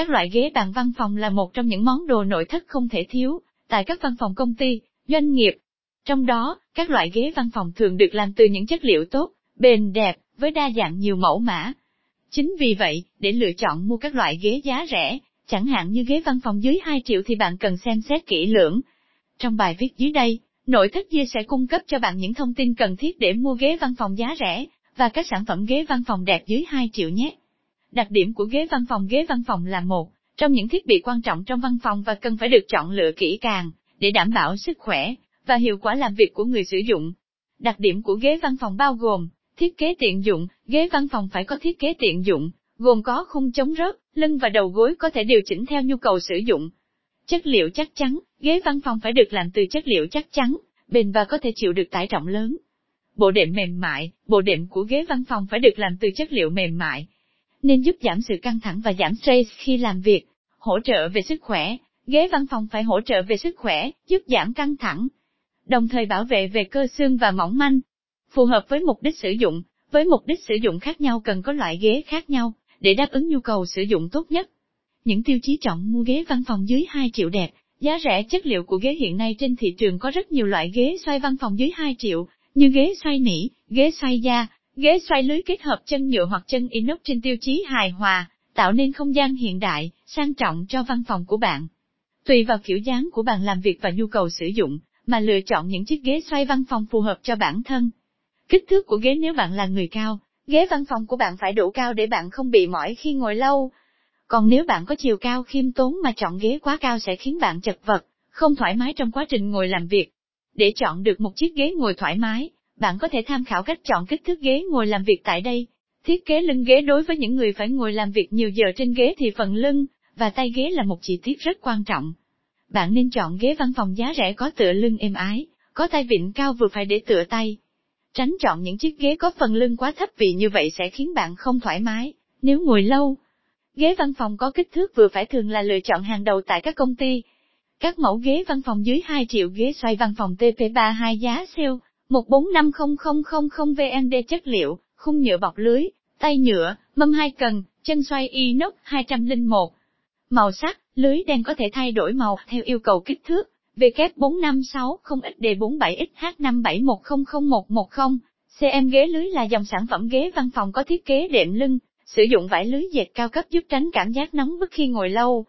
Các loại ghế bàn văn phòng là một trong những món đồ nội thất không thể thiếu, tại các văn phòng công ty, doanh nghiệp. Trong đó, các loại ghế văn phòng thường được làm từ những chất liệu tốt, bền đẹp, với đa dạng nhiều mẫu mã. Chính vì vậy, để lựa chọn mua các loại ghế giá rẻ, chẳng hạn như ghế văn phòng dưới 2 triệu thì bạn cần xem xét kỹ lưỡng. Trong bài viết dưới đây, nội thất Dê sẽ cung cấp cho bạn những thông tin cần thiết để mua ghế văn phòng giá rẻ, và các sản phẩm ghế văn phòng đẹp dưới 2 triệu nhé. Đặc điểm của ghế văn phòng Ghế văn phòng là một trong những thiết bị quan trọng trong văn phòng và cần phải được chọn lựa kỹ càng, để đảm bảo sức khỏe và hiệu quả làm việc của người sử dụng. Đặc điểm của ghế văn phòng bao gồm thiết kế tiện dụng, ghế văn phòng phải có thiết kế tiện dụng, gồm có khung chống rớt, lưng và đầu gối có thể điều chỉnh theo nhu cầu sử dụng. Chất liệu chắc chắn, ghế văn phòng phải được làm từ chất liệu chắc chắn, bền và có thể chịu được tải trọng lớn. Bộ đệm mềm mại, bộ đệm của ghế văn phòng phải được làm từ chất liệu mềm mại, nên giúp giảm sự căng thẳng và giảm stress khi làm việc. Hỗ trợ về sức khỏe, ghế văn phòng phải hỗ trợ về sức khỏe, giúp giảm căng thẳng, đồng thời bảo vệ về cơ xương và mỏng manh. Phù hợp với mục đích sử dụng, với mục đích sử dụng khác nhau cần có loại ghế khác nhau, để đáp ứng nhu cầu sử dụng tốt nhất. Những tiêu chí chọn mua ghế văn phòng dưới 2 triệu đẹp, giá rẻ chất liệu của ghế hiện nay trên thị trường có rất nhiều loại ghế xoay văn phòng dưới 2 triệu, như ghế xoay nỉ, ghế xoay da, ghế xoay lưới kết hợp chân nhựa hoặc chân inox trên tiêu chí hài hòa, tạo nên không gian hiện đại, sang trọng cho văn phòng của bạn. Tùy vào kiểu dáng của bạn làm việc và nhu cầu sử dụng, mà lựa chọn những chiếc ghế xoay văn phòng phù hợp cho bản thân. Kích thước của ghế nếu bạn là người cao, ghế văn phòng của bạn phải đủ cao để bạn không bị mỏi khi ngồi lâu. Còn nếu bạn có chiều cao khiêm tốn mà chọn ghế quá cao sẽ khiến bạn chật vật, không thoải mái trong quá trình ngồi làm việc. Để chọn được một chiếc ghế ngồi thoải mái, bạn có thể tham khảo cách chọn kích thước ghế ngồi làm việc tại đây. Thiết kế lưng ghế đối với những người phải ngồi làm việc nhiều giờ trên ghế thì phần lưng và tay ghế là một chi tiết rất quan trọng. Bạn nên chọn ghế văn phòng giá rẻ có tựa lưng êm ái, có tay vịn cao vừa phải để tựa tay. Tránh chọn những chiếc ghế có phần lưng quá thấp vì như vậy sẽ khiến bạn không thoải mái, nếu ngồi lâu. Ghế văn phòng có kích thước vừa phải thường là lựa chọn hàng đầu tại các công ty. Các mẫu ghế văn phòng dưới 2 triệu ghế xoay văn phòng TP32 giá sale, 145000 VND chất liệu, khung nhựa bọc lưới, tay nhựa, mâm hai cần, chân xoay inox 201. Màu sắc, lưới đen có thể thay đổi màu theo yêu cầu kích thước. VK4560XD47XH57100110 CM ghế lưới là dòng sản phẩm ghế văn phòng có thiết kế đệm lưng, sử dụng vải lưới dệt cao cấp giúp tránh cảm giác nóng bức khi ngồi lâu.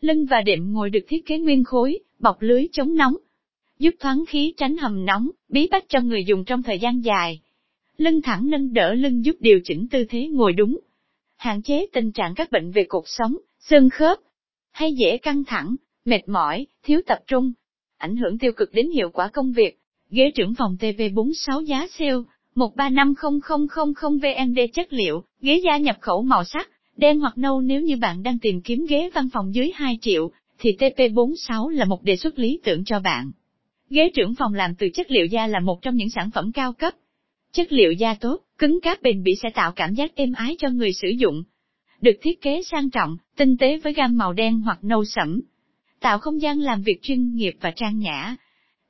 Lưng và đệm ngồi được thiết kế nguyên khối, bọc lưới chống nóng, giúp thoáng khí tránh hầm nóng, bí bách cho người dùng trong thời gian dài. Lưng thẳng nâng đỡ lưng giúp điều chỉnh tư thế ngồi đúng, hạn chế tình trạng các bệnh về cột sống, xương khớp, hay dễ căng thẳng, mệt mỏi, thiếu tập trung, ảnh hưởng tiêu cực đến hiệu quả công việc. Ghế trưởng phòng TV46 giá siêu, 135000 VND chất liệu, ghế da nhập khẩu màu sắc, đen hoặc nâu nếu như bạn đang tìm kiếm ghế văn phòng dưới 2 triệu, thì TP46 là một đề xuất lý tưởng cho bạn. Ghế trưởng phòng làm từ chất liệu da là một trong những sản phẩm cao cấp. Chất liệu da tốt, cứng cáp bền bỉ sẽ tạo cảm giác êm ái cho người sử dụng. Được thiết kế sang trọng, tinh tế với gam màu đen hoặc nâu sẫm. Tạo không gian làm việc chuyên nghiệp và trang nhã.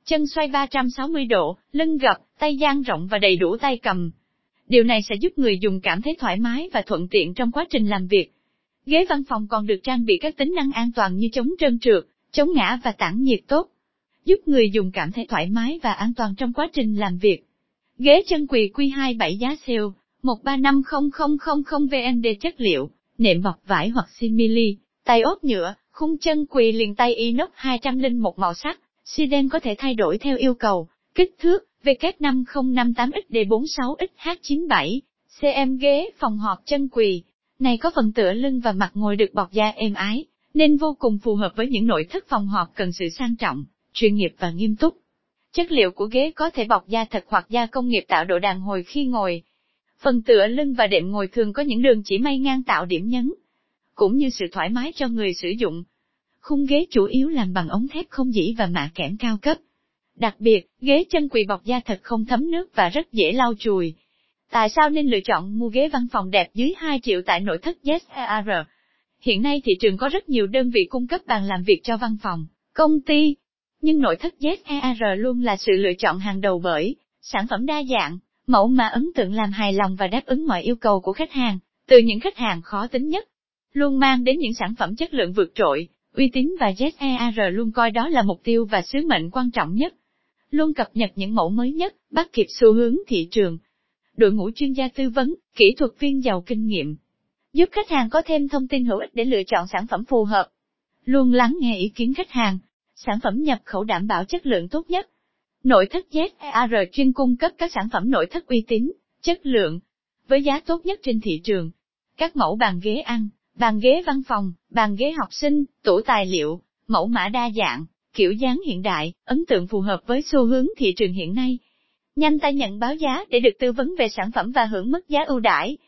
Chân xoay 360 độ, lưng gập, tay dang rộng và đầy đủ tay cầm. Điều này sẽ giúp người dùng cảm thấy thoải mái và thuận tiện trong quá trình làm việc. Ghế văn phòng còn được trang bị các tính năng an toàn như chống trơn trượt, chống ngã và tản nhiệt tốt giúp người dùng cảm thấy thoải mái và an toàn trong quá trình làm việc. Ghế chân quỳ Q27 giá sale, 135000 VND chất liệu, nệm bọc vải hoặc simili, tay ốp nhựa, khung chân quỳ liền tay inox 201 màu sắc, xi đen có thể thay đổi theo yêu cầu, kích thước, W5058XD46XH97, CM ghế phòng họp chân quỳ. Này có phần tựa lưng và mặt ngồi được bọc da êm ái, nên vô cùng phù hợp với những nội thất phòng họp cần sự sang trọng chuyên nghiệp và nghiêm túc. Chất liệu của ghế có thể bọc da thật hoặc da công nghiệp tạo độ đàn hồi khi ngồi. Phần tựa lưng và đệm ngồi thường có những đường chỉ may ngang tạo điểm nhấn, cũng như sự thoải mái cho người sử dụng. Khung ghế chủ yếu làm bằng ống thép không dỉ và mạ kẽm cao cấp. Đặc biệt, ghế chân quỳ bọc da thật không thấm nước và rất dễ lau chùi. Tại sao nên lựa chọn mua ghế văn phòng đẹp dưới 2 triệu tại nội thất ZER? Hiện nay thị trường có rất nhiều đơn vị cung cấp bàn làm việc cho văn phòng, công ty, nhưng nội thất ZER luôn là sự lựa chọn hàng đầu bởi sản phẩm đa dạng, mẫu mà ấn tượng làm hài lòng và đáp ứng mọi yêu cầu của khách hàng, từ những khách hàng khó tính nhất luôn mang đến những sản phẩm chất lượng vượt trội, uy tín và ZER luôn coi đó là mục tiêu và sứ mệnh quan trọng nhất. Luôn cập nhật những mẫu mới nhất, bắt kịp xu hướng thị trường. Đội ngũ chuyên gia tư vấn, kỹ thuật viên giàu kinh nghiệm, giúp khách hàng có thêm thông tin hữu ích để lựa chọn sản phẩm phù hợp. Luôn lắng nghe ý kiến khách hàng, sản phẩm nhập khẩu đảm bảo chất lượng tốt nhất. Nội thất ZAR chuyên cung cấp các sản phẩm nội thất uy tín, chất lượng, với giá tốt nhất trên thị trường. Các mẫu bàn ghế ăn, bàn ghế văn phòng, bàn ghế học sinh, tủ tài liệu, mẫu mã đa dạng, kiểu dáng hiện đại, ấn tượng phù hợp với xu hướng thị trường hiện nay. Nhanh tay nhận báo giá để được tư vấn về sản phẩm và hưởng mức giá ưu đãi.